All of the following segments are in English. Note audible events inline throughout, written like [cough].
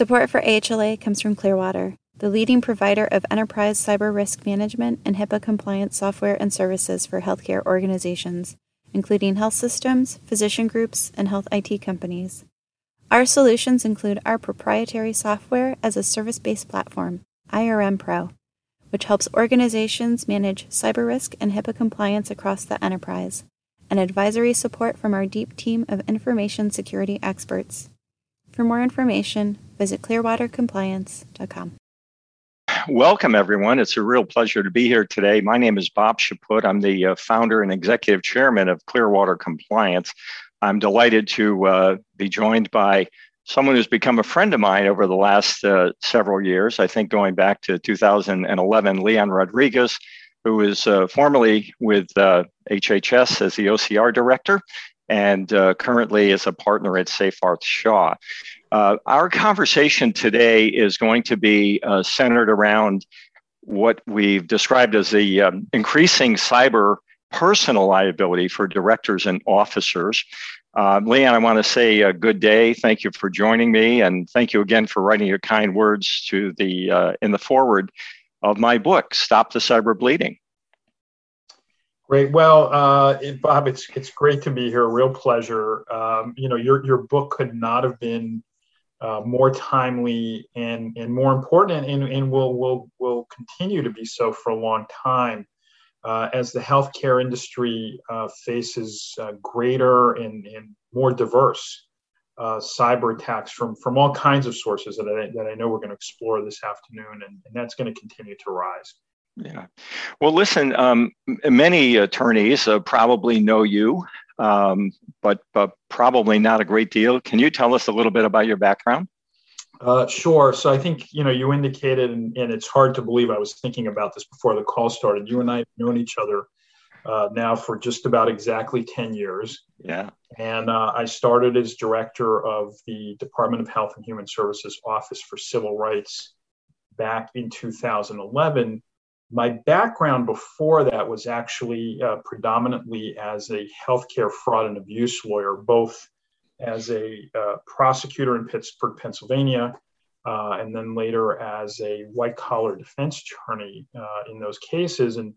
Support for AHLA comes from Clearwater, the leading provider of enterprise cyber risk management and HIPAA compliance software and services for healthcare organizations, including health systems, physician groups, and health IT companies. Our solutions include our proprietary software as a service based platform, IRM Pro, which helps organizations manage cyber risk and HIPAA compliance across the enterprise, and advisory support from our deep team of information security experts. For more information, visit clearwatercompliance.com. Welcome, everyone. It's a real pleasure to be here today. My name is Bob Chaput. I'm the uh, founder and executive chairman of Clearwater Compliance. I'm delighted to uh, be joined by someone who's become a friend of mine over the last uh, several years. I think going back to 2011, Leon Rodriguez, who is uh, formerly with HHS uh, as the OCR director and uh, currently is a partner at Seyfarth Shaw. Uh, our conversation today is going to be centered around what we've described as the um, increasing cyber personal liability for directors and officers. Uh, Leon, I want to say a good day. Thank you for joining me, and thank you again for writing your kind words to the uh, in the forward of my book, "Stop the Cyber Bleeding." Great. Well, uh, Bob, it's it's great to be here. A real pleasure. Um, you know, your your book could not have been uh, more timely and and more important, and, and will will will continue to be so for a long time uh, as the healthcare industry uh, faces uh, greater and, and, more diverse uh, cyber attacks from, from all kinds of sources that I, that I know we're going to explore this afternoon, and, and that's going to continue to rise. Yeah. Well, listen, um, many attorneys uh, probably know you, um, but, but probably not a great deal. Can you tell us a little bit about your background? Uh, sure. So I think you know you indicated, and, and, it's hard to believe I was thinking about this before the call started. You and I have known each other uh, now for just about exactly ten years. Yeah. And uh, I started as director of the Department of Health and Human Services Office for Civil Rights back in 2011. My background before that was actually uh, predominantly as a healthcare fraud and abuse lawyer, both as a uh, prosecutor in Pittsburgh, Pennsylvania, uh, and then later as a white collar defense attorney uh, in those cases. And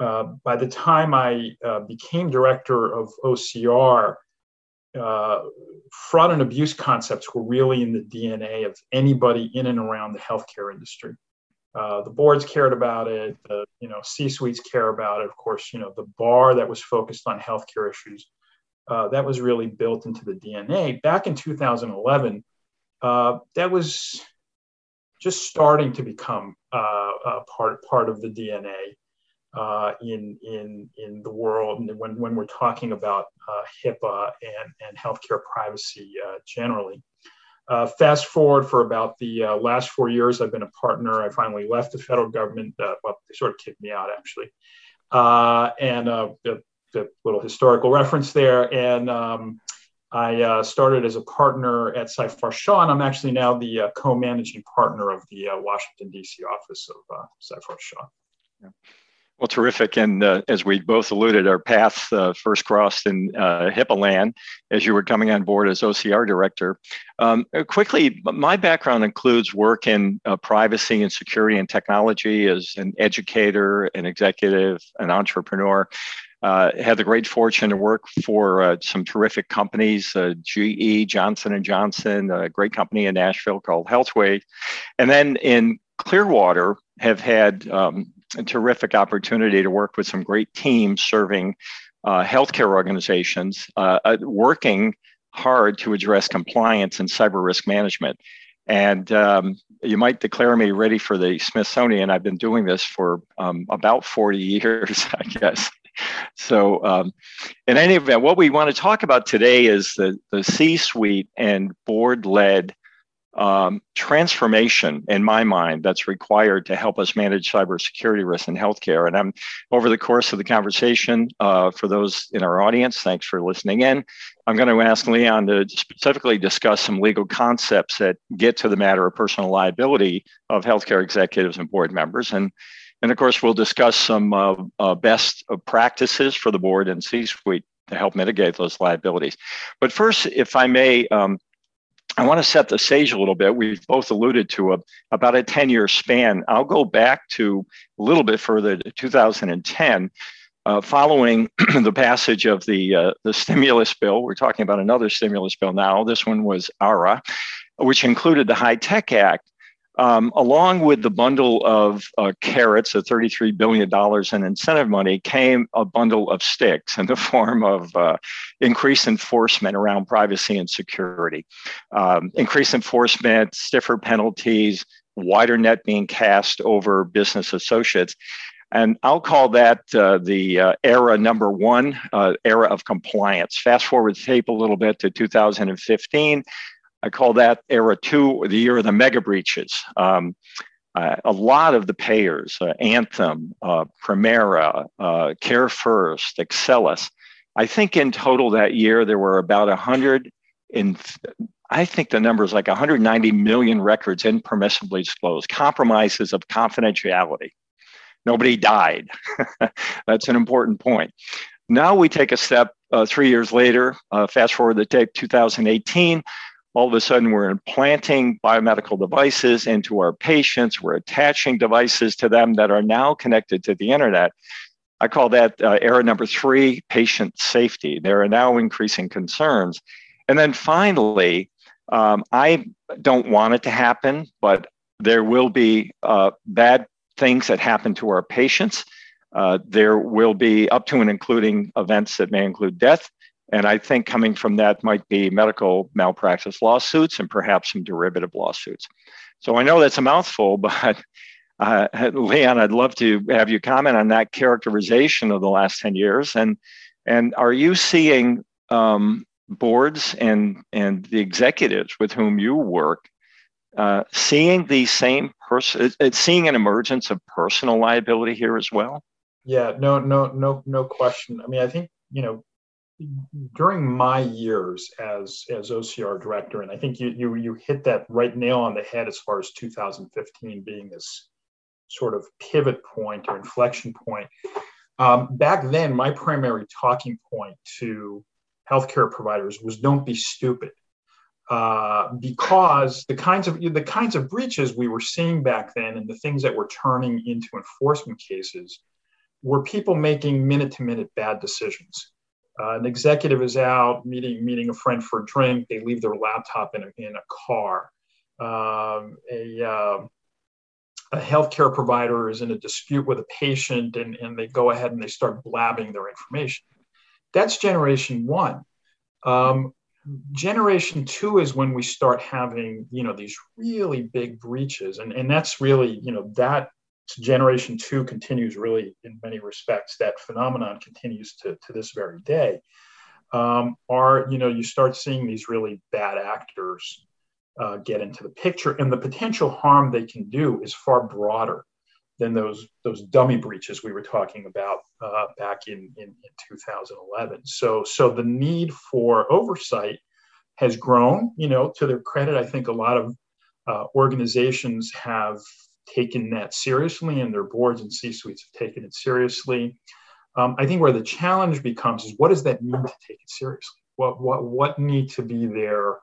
uh, by the time I uh, became director of OCR, fraud and abuse concepts were really in the DNA of anybody in and around the healthcare industry. The boards cared about it, the you know C-suites care about it. Of course, you know the bar that was focused on healthcare issues uh, that was really built into the DNA. Back in 2011, uh, that was just starting to become uh, part part of the DNA uh, in in in the world. And when when we're talking about uh, HIPAA and and healthcare privacy uh, fast forward for about the last four years, I've been a partner. I finally left the federal government. well, they sort of kicked me out actually. and the little historical reference there. And um, I uh, started as a partner at Seyfarth Shaw, and I'm actually now the uh, co-managing partner of the uh, Washington D.C. office of uh, Seyfarth Shaw. Yeah. Well, terrific. And uh, as we both alluded, our paths uh, first crossed in uh, HIPAA land as you were coming on board as OCR director. Um, quickly, my background includes work in uh, privacy and security and technology as an educator, an executive, an entrepreneur. Uh, had the great fortune to work for uh, some terrific companies, uh, GE, Johnson and Johnson, a great company in Nashville called Healthway, and then in Clearwater have had um, a terrific opportunity to work with some great teams serving uh, healthcare organizations, uh, uh, working hard to address compliance and cyber risk management. And um, you might declare me ready for the Smithsonian. I've been doing this for um, about 40 years, [laughs] I guess so, um, in any event, what we want to talk about today is the, the C suite and board led um, transformation, in my mind, that's required to help us manage cybersecurity risks in healthcare. And I'm over the course of the conversation, uh, for those in our audience, thanks for listening in. I'm going to ask Leon to specifically discuss some legal concepts that get to the matter of personal liability of healthcare executives and board members. And and of course, we'll discuss some uh, uh, best practices for the board and C suite to help mitigate those liabilities. But first, if I may, um, I want to set the stage a little bit. We've both alluded to a, about a 10 year span. I'll go back to a little bit further to 2010. Uh, following [clears throat] the passage of the uh, the stimulus bill, we're talking about another stimulus bill now. This one was ARRA, which included the HITECH Act, um, along with the bundle of uh, carrots, the $33 billion in incentive money, came a bundle of sticks in the [laughs] form of uh, increased enforcement around privacy and security, um, increased enforcement, stiffer penalties, wider net being cast over business associates. And I'll call that uh, the uh, era number one, uh, era of compliance. Fast forward tape a little bit to 2015. I call that era two, the year of the mega breaches. Um, uh, a lot of the payers, uh, Anthem, uh, Premera, uh, CareFirst, Excellus, I think in total that year there were about 100 in, I think the number is like 190 million records impermissibly disclosed, compromises of confidentiality. Nobody died. [laughs] That's an important point. Now we take a step uh, three years later, uh, fast forward the tape 2018 all of a sudden we're implanting biomedical devices into our patients. We're attaching devices to them that are now connected to the internet. I call that uh, era number three patient safety. There are now increasing concerns. And then finally, um, I don't want it to happen, but there will be uh, bad things that happen to our patients. Uh, there will be up to and including events that may include death. And I think coming from that might be medical malpractice lawsuits and perhaps some derivative lawsuits. So I know that's a mouthful, [laughs] but uh, Leon, I'd love to have you comment on that characterization of the last 10 years. And, and are you seeing um, boards and, and the executives with whom you work uh, seeing the same person, seeing an emergence of personal liability here as well? Yeah, no, no, no, no question. I mean, I think you know during my years as as OCR director, and I think you you you hit that right nail on the head as far as 2015 being this sort of pivot point or inflection point. Um, back then, my primary talking point to healthcare providers was "Don't be stupid," uh, because the kinds of the kinds of breaches we were seeing back then and the things that were turning into enforcement cases were people making minute to minute bad decisions uh, an executive is out meeting meeting a friend for a drink. They leave their laptop in a, in a car. Um, a, uh, a healthcare provider is in a dispute with a patient and, and they go ahead and they start blabbing their information. That's generation one. Um, generation two is when we start having you know these really big breaches and, and that's really you know that generation two continues really in many respects that phenomenon continues to, to this very day. Um, are you know you start seeing these really bad actors uh, get into the picture and the potential harm they can do is far broader than those those dummy breaches we were talking about uh, back in, in, in 2011 so so the need for oversight has grown you know to their credit. I think a lot of uh, organizations have taken that seriously, and their boards and C suites have taken it seriously. Um, I think where the challenge becomes is what does that mean to take it seriously? What what what need to be their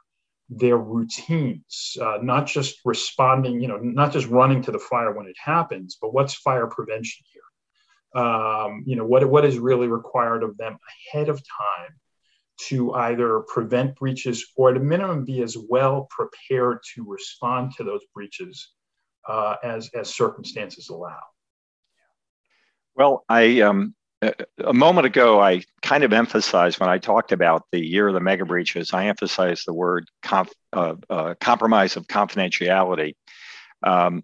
their routines, uh, not just responding, you know, not just running to the fire when it happens, but what's fire prevention here? Um, you know, what what is really required of them ahead of time to either prevent breaches or at a minimum be as well prepared to respond to those breaches uh, as as circumstances allow. Well, I um, a moment ago I kind of emphasized when I talked about the year of the mega breaches. I emphasized the word uh, uh, compromise of confidentiality. Um,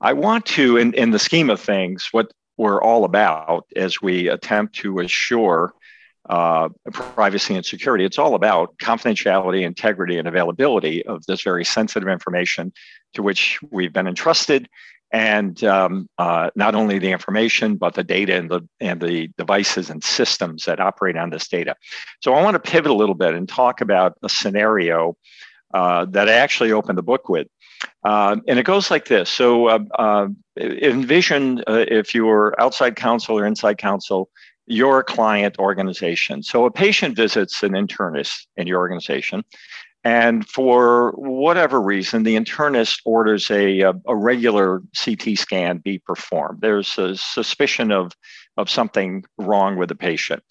I want to, in, in the scheme of things, what we're all about as we attempt to assure uh, privacy and security. It's all about confidentiality, integrity, and availability of this very sensitive information to which we've been entrusted, and um, uh, not only the information but the data and the and the devices and systems that operate on this data. So I want to pivot a little bit and talk about a scenario uh, that I actually opened the book with. Uh, and it goes like this. So uh, uh, envision uh, if you were outside counsel or inside counsel, your client organization. So a patient visits an internist in your organization And for whatever reason, the internist orders a, a, a, regular CT scan be performed. There's a suspicion of, of something wrong with the patient,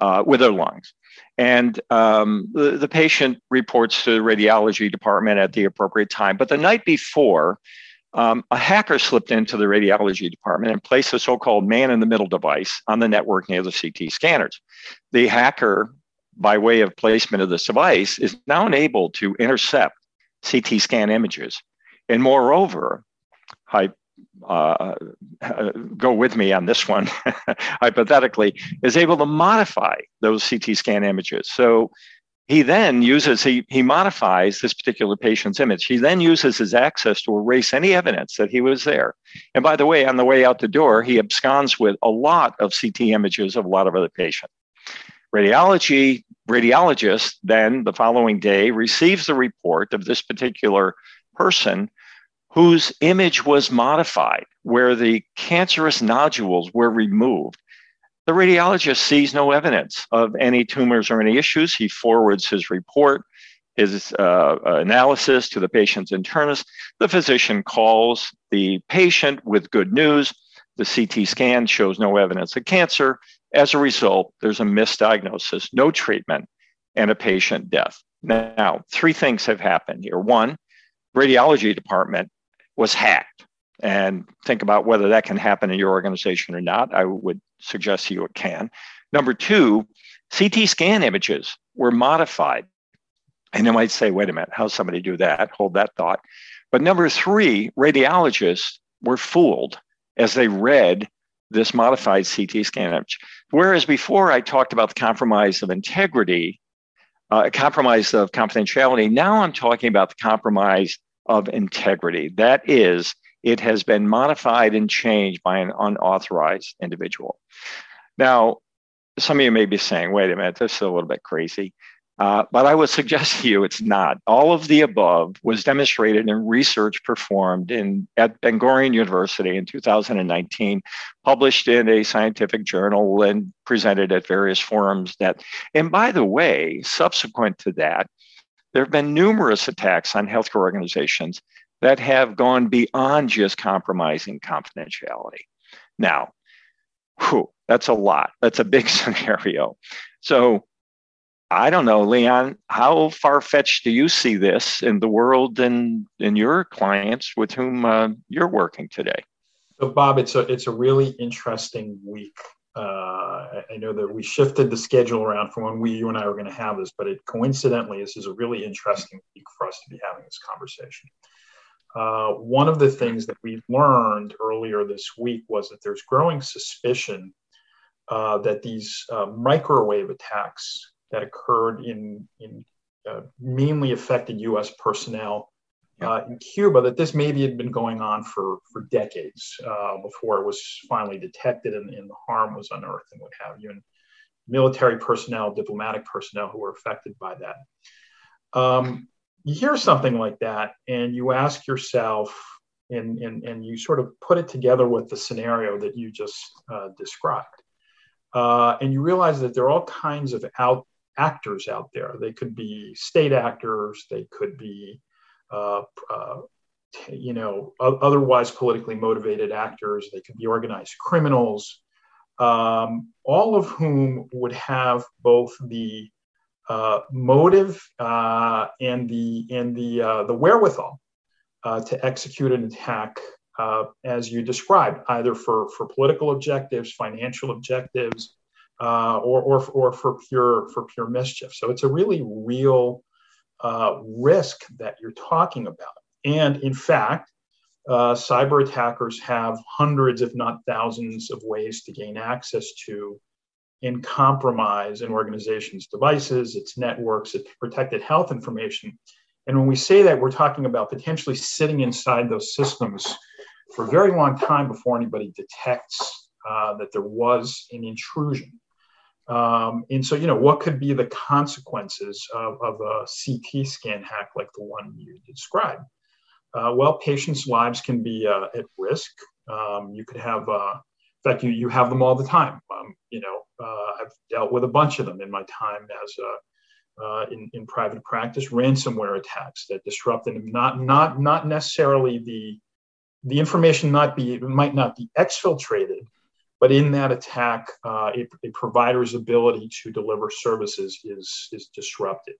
uh, with their lungs. And um, the, the patient reports to the radiology department at the appropriate time. But the night before, um, a hacker slipped into the radiology department and placed a so called man in the middle device on the network near the CT scanners. The hacker, by way of placement of this device, is now enabled to intercept CT scan images. And moreover, I, uh, [laughs] go with me on this one, [laughs] hypothetically, is able to modify those CT scan images. So he then uses he, he modifies this particular patient's image. He then uses his access to erase any evidence that he was there. And by the way on the way out the door he absconds with a lot of ct images of a lot of other patients. Radiology radiologist then the following day receives the report of this particular person whose image was modified where the cancerous nodules were removed the radiologist sees no evidence of any tumors or any issues. He forwards his report, his uh, analysis to the patient's internist. The physician calls the patient with good news. The CT scan shows no evidence of cancer. As a result, there's a misdiagnosis, no treatment, and a patient death. Now, three things have happened here. One, radiology department was hacked and think about whether that can happen in your organization or not. I would suggest to you it can. Number two, CT scan images were modified. And you might say, wait a minute, how's somebody do that? Hold that thought. But number three, radiologists were fooled as they read this modified CT scan image. Whereas before I talked about the compromise of integrity, uh, compromise of confidentiality, now I'm talking about the compromise of integrity. That is, it has been modified and changed by an unauthorized individual. Now, some of you may be saying, wait a minute, this is a little bit crazy. Uh, but I would suggest to you it's not. All of the above was demonstrated in research performed in, at Ben Gurion University in 2019, published in a scientific journal and presented at various forums. That, and by the way, subsequent to that, there have been numerous attacks on healthcare organizations that have gone beyond just compromising confidentiality. Now, whew, that's a lot. That's a big [laughs] scenario. So I don't know, Leon, how far fetched do you see this in the world and in your clients with whom uh, you're working today? So, Bob, it's a it's a really interesting week. Uh, I know that we shifted the schedule around from when we, you and I, were going to have this, but it coincidentally, this is a really interesting week for us to be having this conversation. Uh, one of the things that we learned earlier this week was that there's growing suspicion uh, that these uh, microwave attacks that occurred in, in uh, mainly affected U.S. personnel uh, in Cuba, that this maybe had been going on for, for decades uh, before it was finally detected and, and, the harm was unearthed and what have you. And military personnel, diplomatic personnel who were affected by that. Um, you hear something like that and you ask yourself and, and, and you sort of put it together with the scenario that you just uh, described uh, and you realize that there are all kinds of out actors out there. They could be state actors. They could be uh, uh you know otherwise politically motivated actors. They could be organized criminals um, all of whom would have both the uh, motive uh, and the and the uh, the wherewithal uh, to execute an attack uh, as you described, either for for political objectives, financial objectives, or, or or for pure for pure mischief. So it's a really real risk that you're talking about. And in fact, cyber attackers have hundreds, if not thousands, of ways to gain access to and compromise an organization's devices, its networks, its protected health information. And when we say that, we're talking about potentially sitting inside those systems for a very long time before anybody detects uh, that there was an intrusion. Um, and so, you know, what could be the consequences of, of a CT scan hack like the one you described? Uh, well, patients' lives can be uh, at risk. Um, you could have uh, fact, you, you have them all the time. Um, you know, uh, I've dealt with a bunch of them in my time as uh, in, in private practice, ransomware attacks that disrupt and not not not necessarily the the information not be might not be exfiltrated, but in that attack, uh, a, a, provider's ability to deliver services is is disrupted.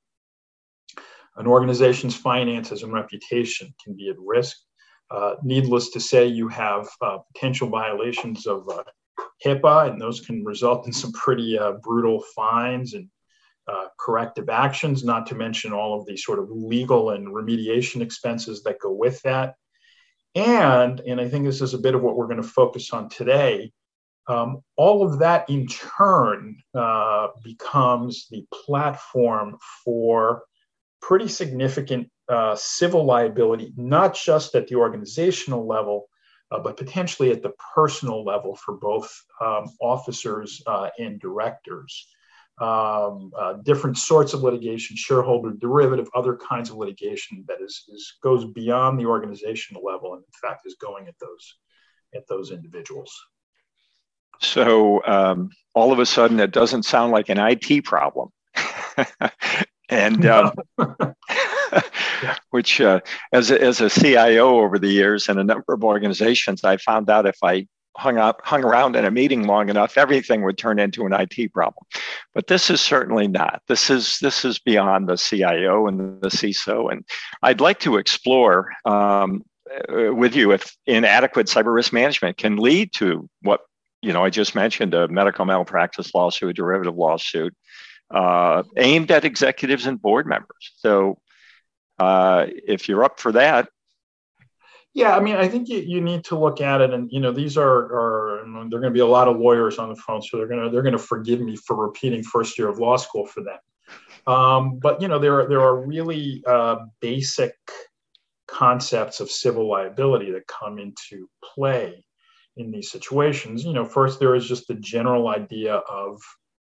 An organization's finances and reputation can be at risk. Uh, needless to say, you have uh, potential violations of uh, HIPAA, and those can result in some pretty uh, brutal fines and uh, corrective actions, not to mention all of the sort of legal and remediation expenses that go with that. And, and I think this is a bit of what we're going to focus on today, um, all of that in turn becomes the platform for pretty significant uh, civil liability, not just at the organizational level, uh, but potentially at the personal level for both um, officers uh, and directors um, uh, different sorts of litigation, shareholder derivative, other kinds of litigation that is, is goes beyond the organizational level and in fact is going at those at those individuals. So um, all of a sudden, it doesn't sound like an IT problem, [laughs] and um, [laughs] [laughs] which uh, as a, as a CIO over the years in a number of organizations, I found out if I hung up hung around in a meeting long enough everything would turn into an IT problem. But this is certainly not. This is this is beyond the CIO and the CISO and I'd like to explore um, uh, with you if inadequate cyber risk management can lead to what you know I just mentioned a medical malpractice lawsuit a derivative lawsuit uh, aimed at executives and board members. So uh, if you're up for that yeah, I mean, I think you, you need to look at it, and you know, these are are there are going to be a lot of lawyers on the phone, so they're gonna they're going to forgive me for repeating first year of law school for them. Um, but you know, there are there are really uh, basic concepts of civil liability that come into play in these situations. You know, first there is just the general idea of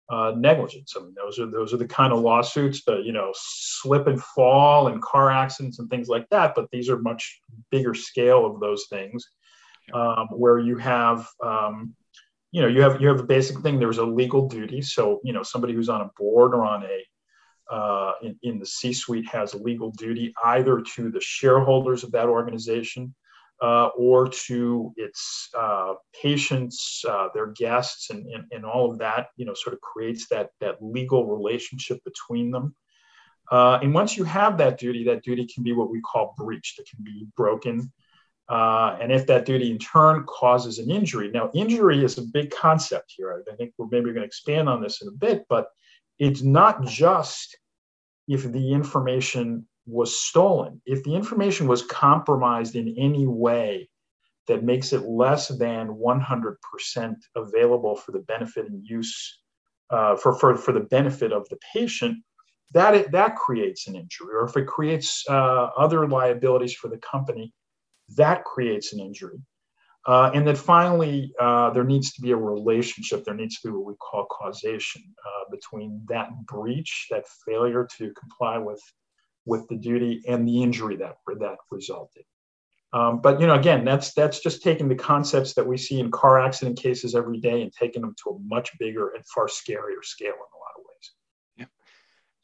uh, negligence. I mean, those are those are the kind of lawsuits that you know slip and fall and car accidents and things like that. But these are much bigger scale of those things, um, where you have um, you know you have you have a basic thing. There's a legal duty. So you know somebody who's on a board or on a uh, in, in the C-suite has a legal duty either to the shareholders of that organization uh, or to its uh, patients, uh, their guests, and, and, and, all of that, you know, sort of creates that, that legal relationship between them. Uh, and once you have that duty, that duty can be what we call breached. It can be broken. Uh, and if that duty in turn causes an injury, now injury is a big concept here. I think we're maybe going to expand on this in a bit, but it's not just if the information was stolen, if the information was compromised in any way that makes it less than 100% available for the benefit and use uh, for, for, for the benefit of the patient, that, that creates an injury. Or if it creates uh, other liabilities for the company, that creates an injury. Uh, and then finally, uh, there needs to be a relationship. There needs to be what we call causation uh, between that breach, that failure to comply with with the duty and the injury that that resulted. Um, but you know, again, that's that's just taking the concepts that we see in car accident cases every day and taking them to a much bigger and far scarier scale in a lot of ways. Yeah.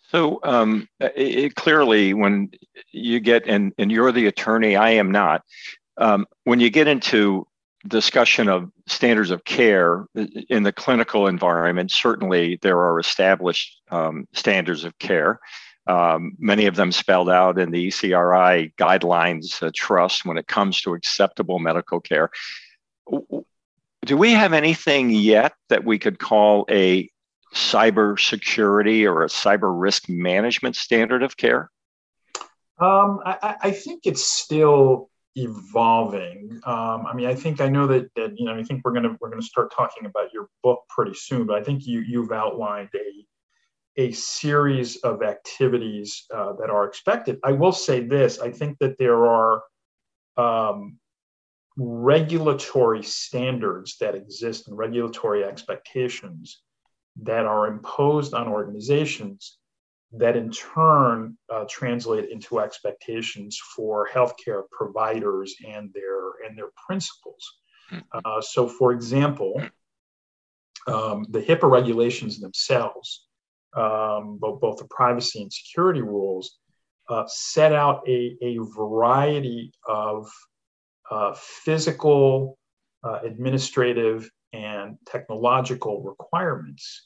So um, it, clearly, when you get and and you're the attorney, I am not. Um, when you get into discussion of standards of care in the clinical environment, certainly there are established um, standards of care um, many of them spelled out in the ECRI guidelines uh, trust when it comes to acceptable medical care. Do we have anything yet that we could call a cyber security or a cyber risk management standard of care? Um, I, I, think it's still evolving. Um, I mean, I think I know that, that you know I think we're gonna we're gonna start talking about your book pretty soon, but I think you you've outlined a a series of activities uh, that are expected. I will say this I think that there are um, regulatory standards that exist and regulatory expectations that are imposed on organizations that in turn uh, translate into expectations for healthcare providers and their and their principals. Mm-hmm. Uh, so, for example, um, the HIPAA regulations themselves um, both, both the privacy and security rules, uh, set out a, a variety of uh, physical, uh, administrative, and technological requirements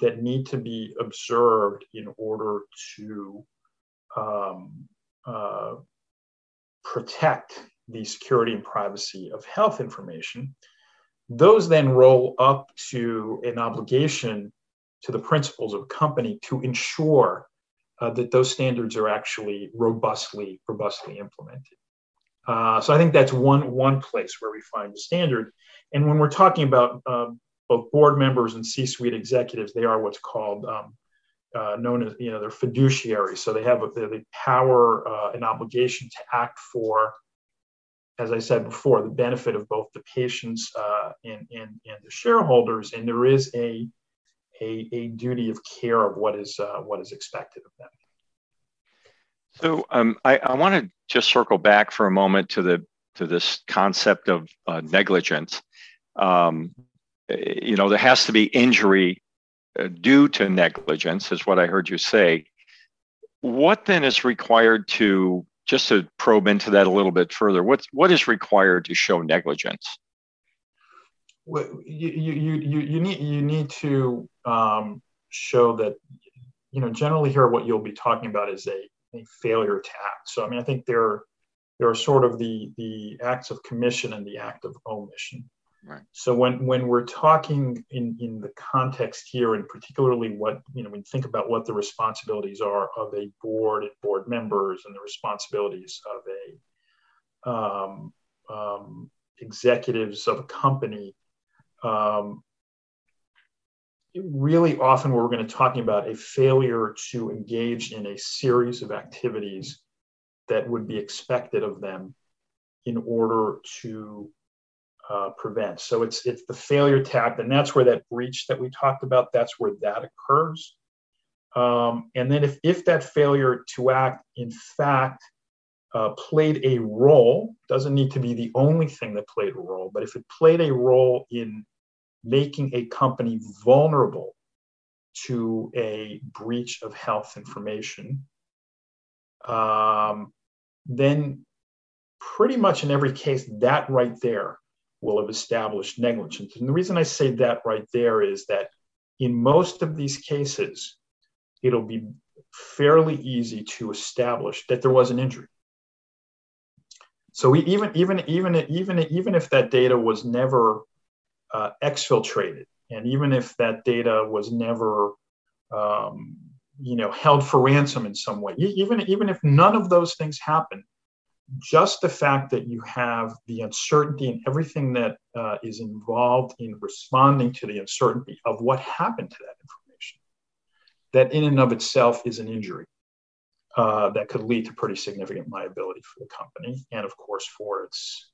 that need to be observed in order to um, uh, protect the security and privacy of health information. Those then roll up to an obligation to the principles of a company to ensure uh, that those standards are actually robustly robustly implemented. Uh, so I think that's one one place where we find the standard. And when we're talking about um, both board members and C-suite executives, they are what's called um, uh, known as you know they're fiduciaries. So they have the power uh, and obligation to act for, as I said before, the benefit of both the patients uh, and, and and the shareholders. And there is a a, a duty of care of what is uh, what is expected of them. So um, I, I want to just circle back for a moment to the to this concept of uh, negligence. Um, you know, there has to be injury uh, due to negligence, is what I heard you say. What then is required to just to probe into that a little bit further? What what is required to show negligence? Well, you, you, you, you need you need to um, show that you know generally here what you'll be talking about is a, a failure to act. So I mean I think there there are sort of the the acts of commission and the act of omission. Right. So when when we're talking in in the context here, and particularly what you know, when you think about what the responsibilities are of a board and board members, and the responsibilities of a um, um, executives of a company, um, really often we're going to talking about a failure to engage in a series of activities that would be expected of them in order to uh, prevent. So it's it's the failure tap, and that's where that breach that we talked about. That's where that occurs. Um, and then if if that failure to act, in fact, uh, played a role, doesn't need to be the only thing that played a role, but if it played a role in making a company vulnerable to a breach of health information, um, then pretty much in every case, that right there will have established negligence. And the reason I say that right there is that in most of these cases, it'll be fairly easy to establish that there was an injury. So we, even even even even even if that data was never uh, exfiltrated, and even if that data was never um, you know held for ransom in some way, even even if none of those things happen, just the fact that you have the uncertainty and everything that uh, is involved in responding to the uncertainty of what happened to that information, that in and of itself is an injury uh, that could lead to pretty significant liability for the company and, of course, for its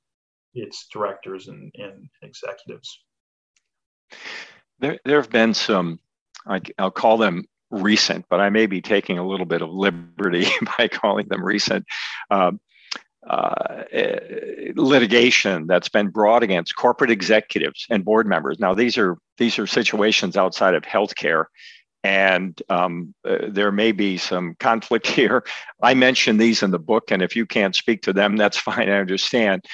its directors and, and executives. There, there have been some, I, I'll call them recent, but I may be taking a little bit of liberty [laughs] by calling them recent. Um, uh, litigation that's been brought against corporate executives and board members. Now, these are these are situations outside of healthcare, and um, uh, there may be some conflict [laughs] here. I mention these in the book, and if you can't speak to them, that's fine. I understand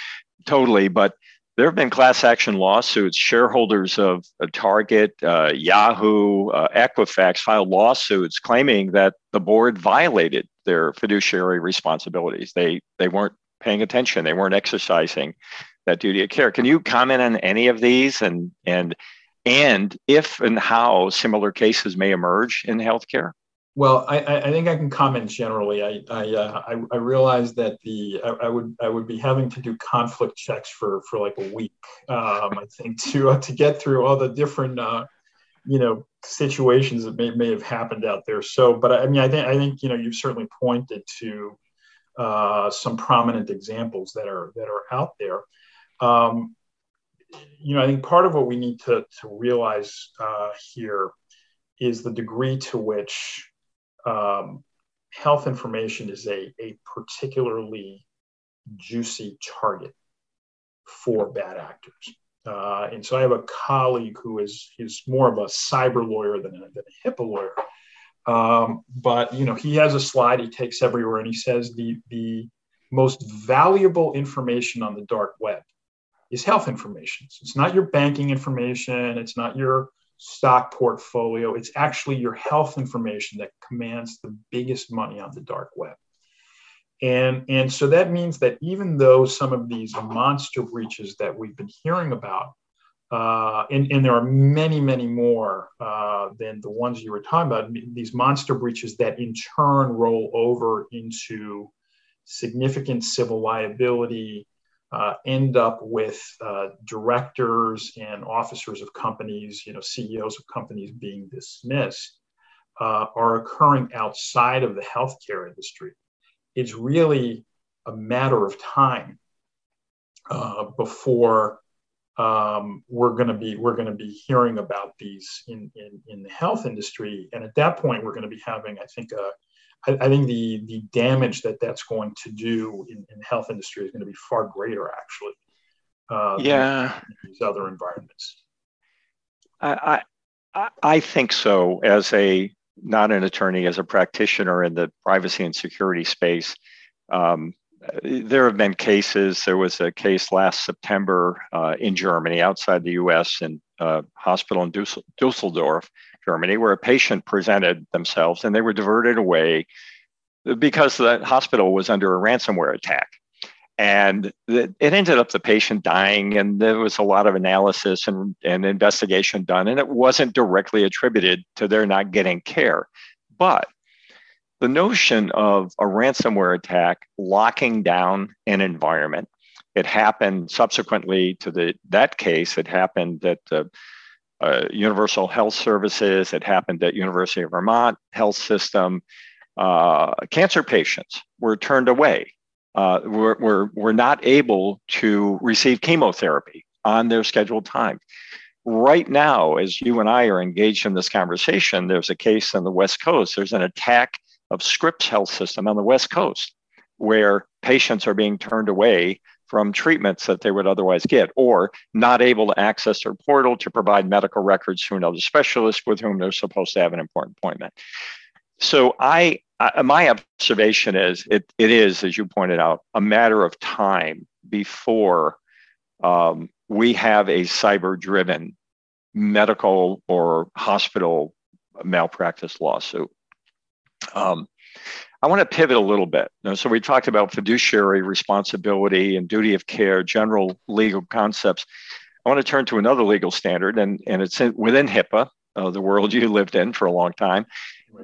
totally, but. There have been class action lawsuits. Shareholders of Target, uh, Yahoo, uh, Equifax filed lawsuits claiming that the board violated their fiduciary responsibilities. They they weren't paying attention. They weren't exercising that duty of care. Can you comment on any of these and and and if and how similar cases may emerge in healthcare? Well, I, I think I can comment generally. I I, uh, I, I realize that the I, I, would I would be having to do conflict checks for for like a week. Um, I think to uh, to get through all the different uh, you know situations that may may have happened out there. So, but I mean, I think I think you know you've certainly pointed to uh, some prominent examples that are that are out there. Um, you know, I think part of what we need to to realize uh, here is the degree to which um, health information is a, a particularly juicy target for bad actors. Uh, and so I have a colleague who is is more of a cyber lawyer than a, than a HIPAA lawyer, Um, but you know, he has a slide he takes everywhere, and he says the the most valuable information on the dark web is health information. So it's not your banking information, it's not your stock portfolio, it's actually your health information that commands the biggest money on the dark web. And, and so that means that even though some of these monster breaches that we've been hearing about, uh, and, and there are many, many more uh, than the ones you were talking about, these monster breaches that in turn roll over into significant civil liability, uh, end up with uh, directors and officers of companies, you know, CEOs of companies being dismissed, uh, are occurring outside of the healthcare industry. It's really a matter of time uh, before um, we're going to be we're going to be hearing about these in, in in the health industry, and at that point, we're going to be having, I think, a I, I, think the the damage that that's going to do in, in the health industry is going to be far greater, actually. Uh, yeah. these other environments. I, I I think so. As a not an attorney, as a practitioner in the privacy and security space, um, there have been cases. There was a case last September uh, in Germany, outside the U.S., in a hospital in Dusseldorf, Germany, where a patient presented themselves and they were diverted away because the hospital was under a ransomware attack. And it ended up the patient dying, and there was a lot of analysis and, and investigation done, and it wasn't directly attributed to their not getting care. But the notion of a ransomware attack locking down an environment, it happened subsequently to the that case. It happened that uh, Universal Health Services. It happened at University of Vermont Health System. Uh, cancer patients were turned away. Uh, were, were, were not able to receive chemotherapy on their scheduled time. Right now, as you and I are engaged in this conversation, there's a case on the West Coast. There's an attack of Scripps Health System on the West Coast where patients are being turned away from treatments that they would otherwise get, or not able to access their portal to provide medical records to another specialist with whom they're supposed to have an important appointment. So I, I my observation is it, it is, as you pointed out, a matter of time before um, we have a cyber-driven medical or hospital malpractice lawsuit. Um, I want to pivot a little bit. So we talked about fiduciary responsibility and duty of care, general legal concepts. I want to turn to another legal standard, and, and it's in, within HIPAA, uh, the world [laughs] you lived in for a long time.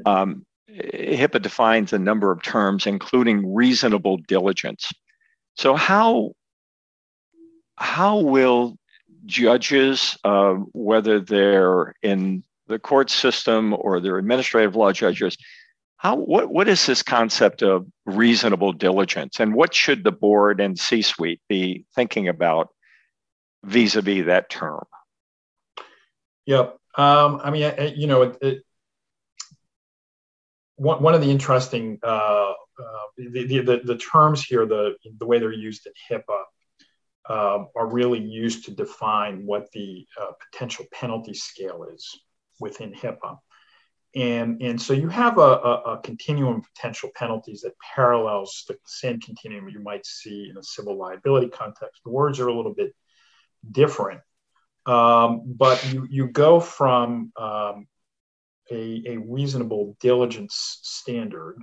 Um, HIPAA defines a number of terms, including reasonable diligence. So how how will judges, uh, whether they're in the court system or they're administrative law judges, how what what is this concept of reasonable diligence, and what should the board and C-suite be thinking about vis-a-vis that term? Yep. Um, I mean, you know, it, it, one, one of the interesting uh, uh, the, the, the, terms here, the, the way they're used in HIPAA, uh, are really used to define what the uh, potential penalty scale is within HIPAA. And, and so you have a, a, a, continuum of potential penalties that parallels the same continuum you might see in a civil liability context. The words are a little bit different, um, but you, you go from um, a, a, reasonable diligence standard,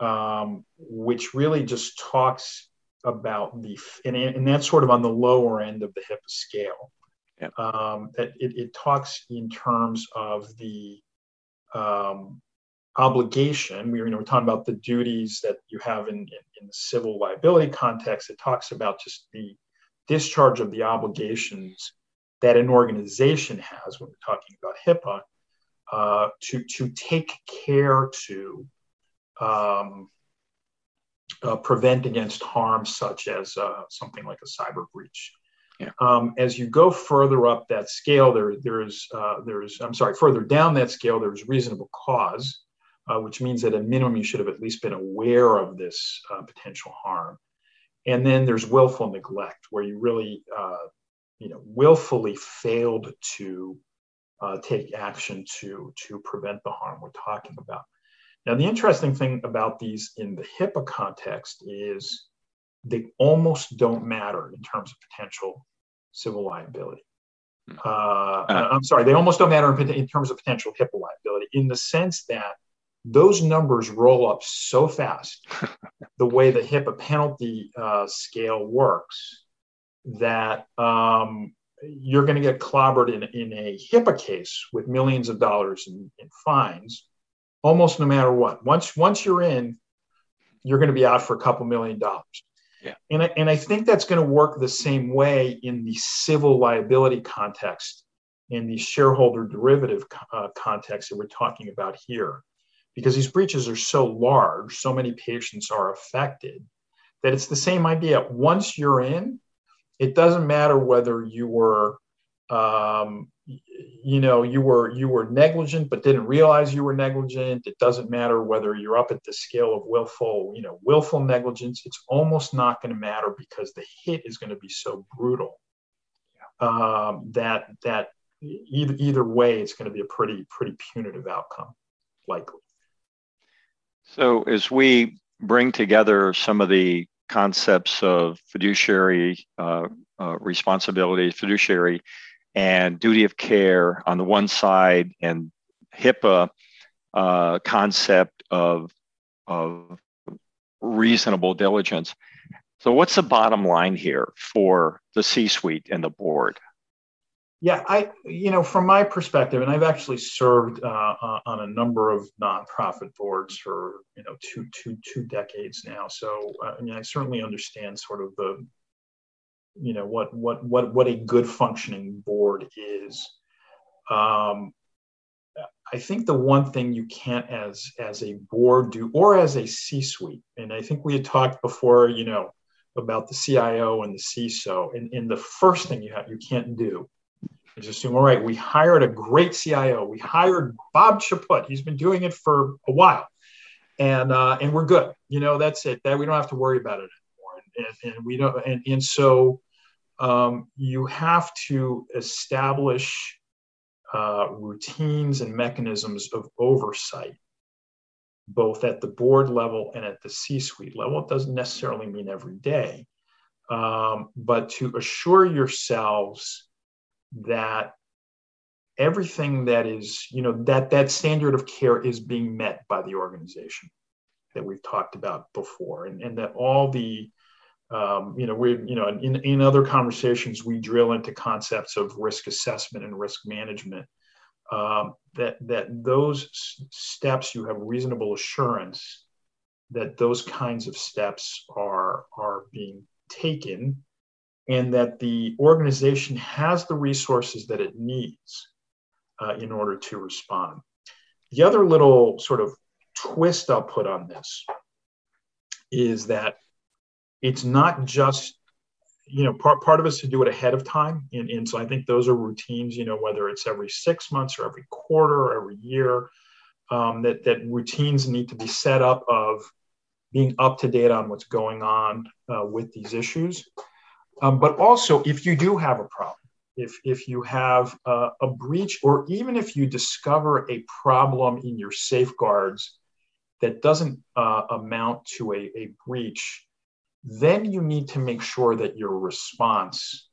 um, which really just talks about the, and, and that's sort of on the lower end of the HIPAA scale. Yeah. Um, that it, it talks in terms of the um, obligation. We, you know, we're talking about the duties that you have in, in, in, the civil liability context. It talks about just the discharge of the obligations that an organization has when we're talking about HIPAA uh, to, to take care to um, uh, prevent against harm such as uh, something like a cyber breach. Yeah. Um, as you go further up that scale, there, there's, uh, there's, I'm sorry, further down that scale, there's reasonable cause, uh, which means that at minimum you should have at least been aware of this uh, potential harm. And then there's willful neglect, where you really, uh, you know, willfully failed to uh, take action to, to prevent the harm we're talking about. Now, the interesting thing about these in the HIPAA context is they almost don't matter in terms of potential civil liability. Hmm. Uh, uh, I'm sorry, they almost don't matter in, in terms of potential HIPAA liability in the sense that those numbers roll up so fast, [laughs] the way the HIPAA penalty uh, scale works, that um, you're going to get clobbered in, in a HIPAA case with millions of dollars in, in fines, almost no matter what. Once once you're in, you're going to be out for a couple million dollars. Yeah. And, I, and I think that's going to work the same way in the civil liability context, in the shareholder derivative uh, context that we're talking about here. Because these breaches are so large, so many patients are affected, that it's the same idea. Once you're in, it doesn't matter whether you were um, you know you were you were negligent but didn't realize you were negligent. It doesn't matter whether you're up at the scale of willful you know willful negligence. It's almost not going to matter because the hit is going to be so brutal. Um, that that either either way it's going to be a pretty pretty punitive outcome likely. So as we bring together some of the concepts of fiduciary uh, uh, responsibility, fiduciary, and duty of care on the one side, and HIPAA uh, concept of, of reasonable diligence. So, what's the bottom line here for the C suite and the board? Yeah, I, you know, from my perspective, and I've actually served uh, uh, on a number of nonprofit boards for, you know, two, two, two decades now. So, uh, I mean, I certainly understand sort of the, you know, what, what, what, what a good functioning board is. Um, I think the one thing you can't, as as a board, do, or as a C-suite, and I think we had talked before, you know, about the CIO and the CISO, and, and the first thing you have you can't do is assume, all right, we hired a great CIO. We hired Bob Chaput. He's been doing it for a while. And uh, and we're good. You know, that's it. That we don't have to worry about it. And, and, we don't and, and so um, you have to establish uh, routines and mechanisms of oversight, both at the board level and at the C suite level. It doesn't necessarily mean every day, um, but to assure yourselves that everything that is, you know, that that standard of care is being met by the organization that we've talked about before, and, and that all the um, you know, we, you know, in, in other conversations, we drill into concepts of risk assessment and risk management. Um, that that those steps, you have reasonable assurance that those kinds of steps are are being taken and that the organization has the resources that it needs uh, in order to respond. The other little sort of twist I'll put on this is that it's not just you know part, part of us to do it ahead of time. And, and so i think those are routines you know whether it's every six months or every quarter or every year um, that that routines need to be set up of being up to date on what's going on uh, with these issues. Um, but also, if you do have a problem, if, if you have uh, a breach, or even if you discover a problem in your safeguards that doesn't uh, amount to a, a breach, then you need to make sure that your response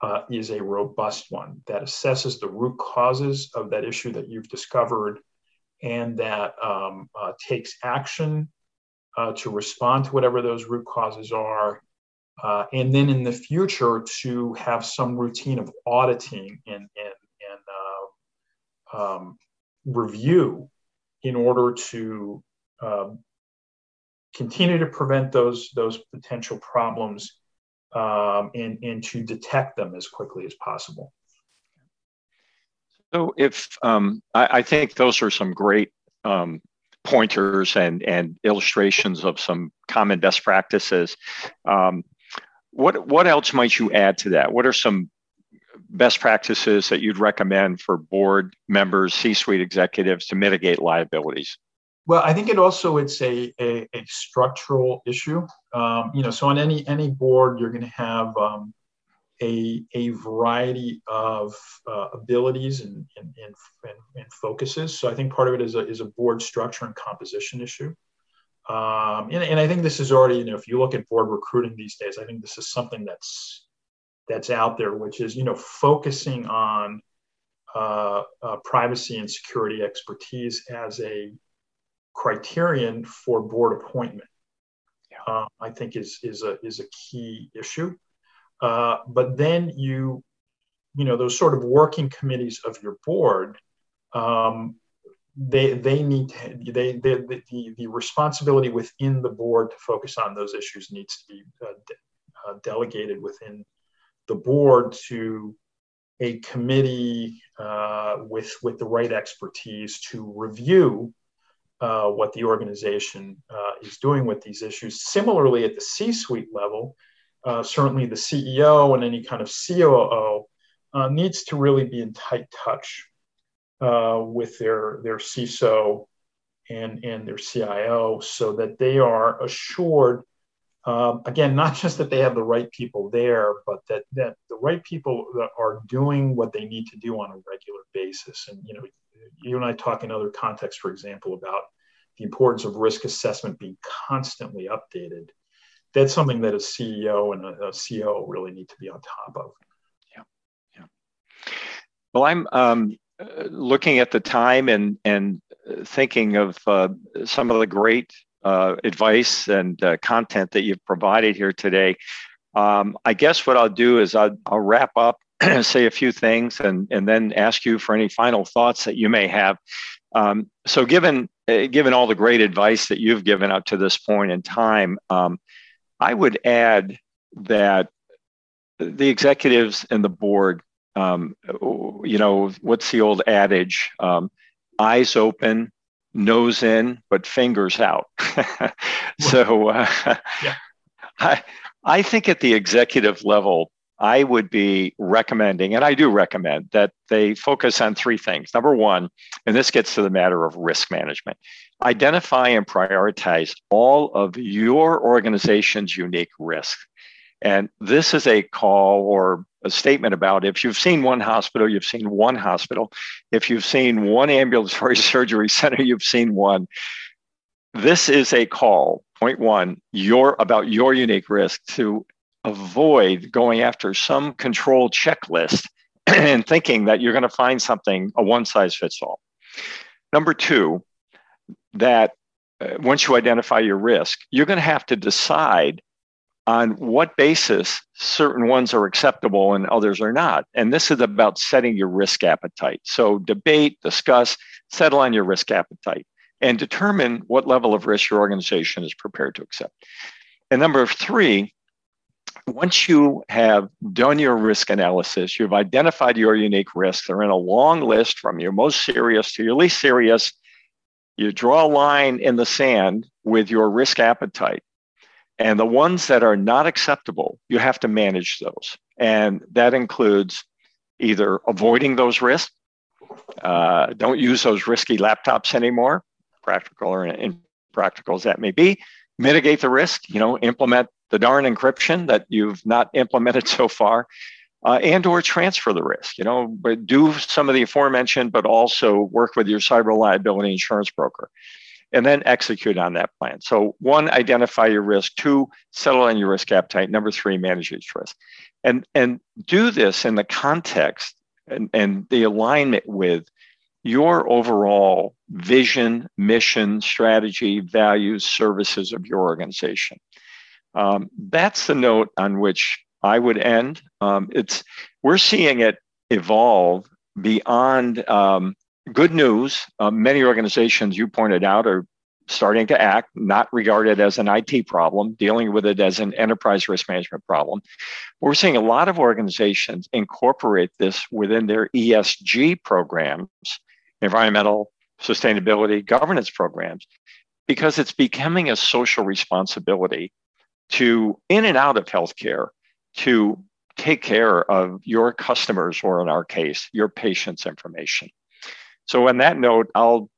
uh, is a robust one that assesses the root causes of that issue that you've discovered and that um, uh, takes action uh, to respond to whatever those root causes are uh, and then in the future to have some routine of auditing and, and, and uh, um, review in order to uh, continue to prevent those, those potential problems um, and, and to detect them as quickly as possible. So, if um, I, I, think those are some great um, pointers and, and illustrations of some common best practices. Um, what what else might you add to that? What are some best practices that you'd recommend for board members, C-suite executives to mitigate liabilities? Well, I think it also it's a, a, a structural issue. Um, you know, so on any any board, you're going to have um, a, a variety of uh, abilities and, and, and, and, focuses. So I think part of it is a, is a board structure and composition issue. Um, and, and I think this is already, you know, if you look at board recruiting these days, I think this is something that's that's out there, which is, you know, focusing on uh, uh, privacy and security expertise as a criterion for board appointment. Yeah. Uh, I think is is a is a key issue. Uh, but then you, you know, those sort of working committees of your board, um, they they need to, they, they the, the responsibility within the board to focus on those issues needs to be uh, de- uh, delegated within the board to a committee uh, with with the right expertise to review uh, what the organization uh, is doing with these issues. Similarly, at the C-suite level, uh, certainly the CEO and any kind of COO uh, needs to really be in tight touch uh, with their, their CISO and, and their CIO so that they are assured, um, again, not just that they have the right people there, but that, that the right people are doing what they need to do on a regular basis. And, you know, you and I talk in other contexts, for example, about the importance of risk assessment being constantly updated that's something that a CEO and a, a CEO really need to be on top of. Yeah, yeah. Well, I'm um, looking at the time and and thinking of uh, some of the great uh, advice and uh, content that you've provided here today. Um, I guess what I'll do is I'll, I'll wrap up, [clears throat] say a few things, and and then ask you for any final thoughts that you may have. Um, so, given uh, given all the great advice that you've given up to this point in time, um, I would add that the executives and the board, um, you know, what's the old adage? Um, eyes open, nose in, but fingers out. [laughs] so uh, yeah. [laughs] I, I think at the executive level, I would be recommending, and I do recommend, that they focus on three things. Number one, and this gets to the matter of risk management, identify and prioritize all of your organization's unique risks. And this is a call or a statement about if you've seen one hospital, you've seen one hospital. If you've seen one ambulatory [laughs] surgery center, you've seen one. This is a call, point one, your about your unique risk to avoid going after some control checklist [clears throat] and thinking that you're going to find something a one size fits all. Number two, that uh, once you identify your risk, you're going to have to decide on what basis certain ones are acceptable and others are not. And this is about setting your risk appetite. So debate, discuss, settle on your risk appetite, and determine what level of risk your organization is prepared to accept. And number three, once you have done your risk analysis, you've identified your unique risks, they're in a long list from your most serious to your least serious. You draw a line in the sand with your risk appetite. And the ones that are not acceptable, you have to manage those. And that includes either avoiding those risks, uh, don't use those risky laptops anymore, practical or impractical as that may be, mitigate the risk, you know, implement the darn encryption that you've not implemented [laughs] so far, uh, and or transfer the risk. You know, but do some of the aforementioned, but also work with your cyber liability insurance broker, and then execute on that plan. So one, identify your risk. Two, settle on your risk appetite. Number three, manage each risk, and and do this in the context and, and the alignment with your overall vision, mission, strategy, values, services of your organization. Um, that's the note on which I would end. Um, it's we're seeing it evolve beyond um, good news. Uh, many organizations you pointed out are starting to act, not regarded as an IT problem, dealing with it as an enterprise risk management problem. We're seeing a lot of organizations incorporate this within their ESG programs, environmental sustainability governance programs, because it's becoming a social responsibility to in and out of healthcare to take care of your customers or in our case your patients information so on that note i'll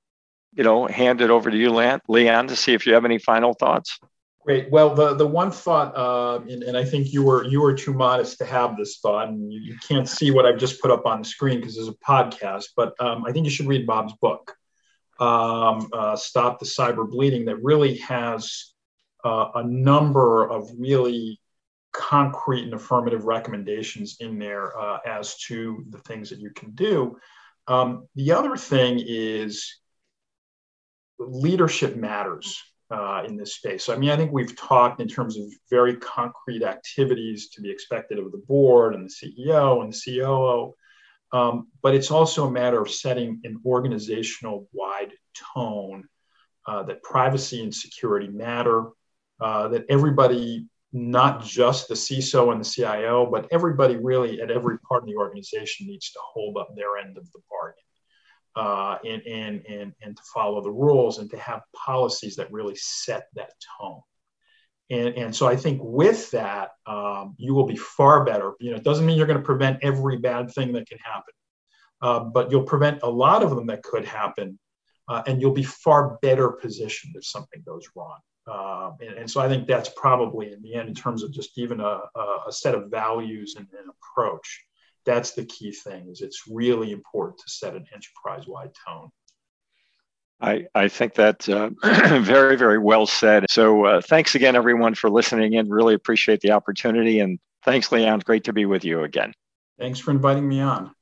you know hand it over to you leon to see if you have any final thoughts Great. Well, the, the one thought, uh, and, and, I think you were you were too modest to have this thought, and you, you can't see what I've just put up on the screen because there's a podcast. But um, I think you should read Bob's book, um, uh, "Stop the Cyber Bleeding," that really has uh, a number of really concrete and affirmative recommendations in there uh, as to the things that you can do. Um, the other thing is leadership matters uh, in this space. I mean, I think we've talked in terms of very concrete activities to be expected of the board and the CEO and the COO. Um, but it's also a matter of setting an organizational wide tone uh, that privacy and security matter, uh, that everybody, not just the CISO and the CIO, but everybody really at every part of the organization needs to hold up their end of the bargain uh, and, and, and, and to follow the rules and to have policies that really set that tone. And, and so I think with that, um, you will be far better. You know, it doesn't mean you're going to prevent every bad thing that can happen, uh, but you'll prevent a lot of them that could happen, uh, and you'll be far better positioned if something goes wrong. Um, and, and, so I think that's probably in the end, in terms of just even a, a set of values and an approach, that's the key thing is it's really important to set an enterprise-wide tone I, I think that uh, [clears throat] very, very well said. So uh, thanks again, everyone, for listening in. Really appreciate the opportunity. And thanks, Leon. Great to be with you again. Thanks for inviting me on.